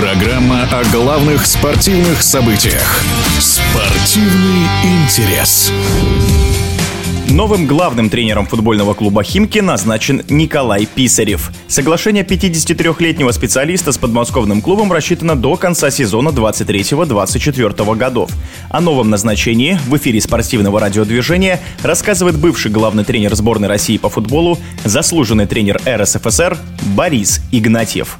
Программа о главных спортивных событиях. Спортивный интерес. Новым главным тренером футбольного клуба «Химки» назначен Николай Писарев. Соглашение 53-летнего специалиста с подмосковным клубом рассчитано до конца сезона 23-24 годов. О новом назначении в эфире спортивного радиодвижения рассказывает бывший главный тренер сборной России по футболу, заслуженный тренер РСФСР Борис Игнатьев.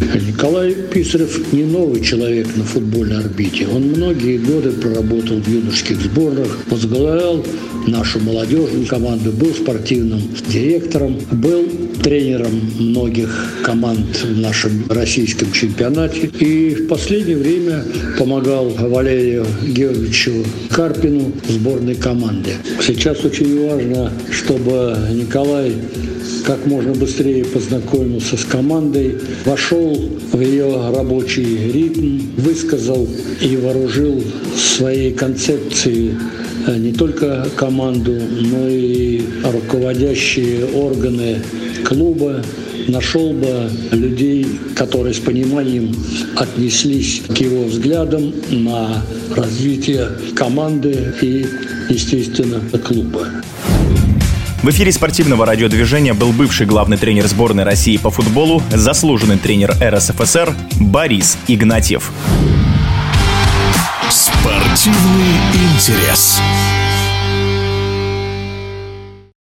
Николай Писарев не новый человек на футбольной орбите. Он многие годы проработал в юношеских сборных, возглавлял нашу молодежную команду, был спортивным директором, был тренером многих команд в нашем российском чемпионате и в последнее время помогал Валерию Георгиевичу Карпину сборной команде. Сейчас очень важно, чтобы Николай как можно быстрее познакомился с командой, вошел в ее рабочий ритм, высказал и вооружил своей концепцией э, не только команду, но и руководящие органы клуба, нашел бы людей, которые с пониманием отнеслись к его взглядам на развитие команды и, естественно, клуба. В эфире спортивного радиодвижения был бывший главный тренер сборной России по футболу, заслуженный тренер РСФСР Борис Игнатьев. Спортивный интерес.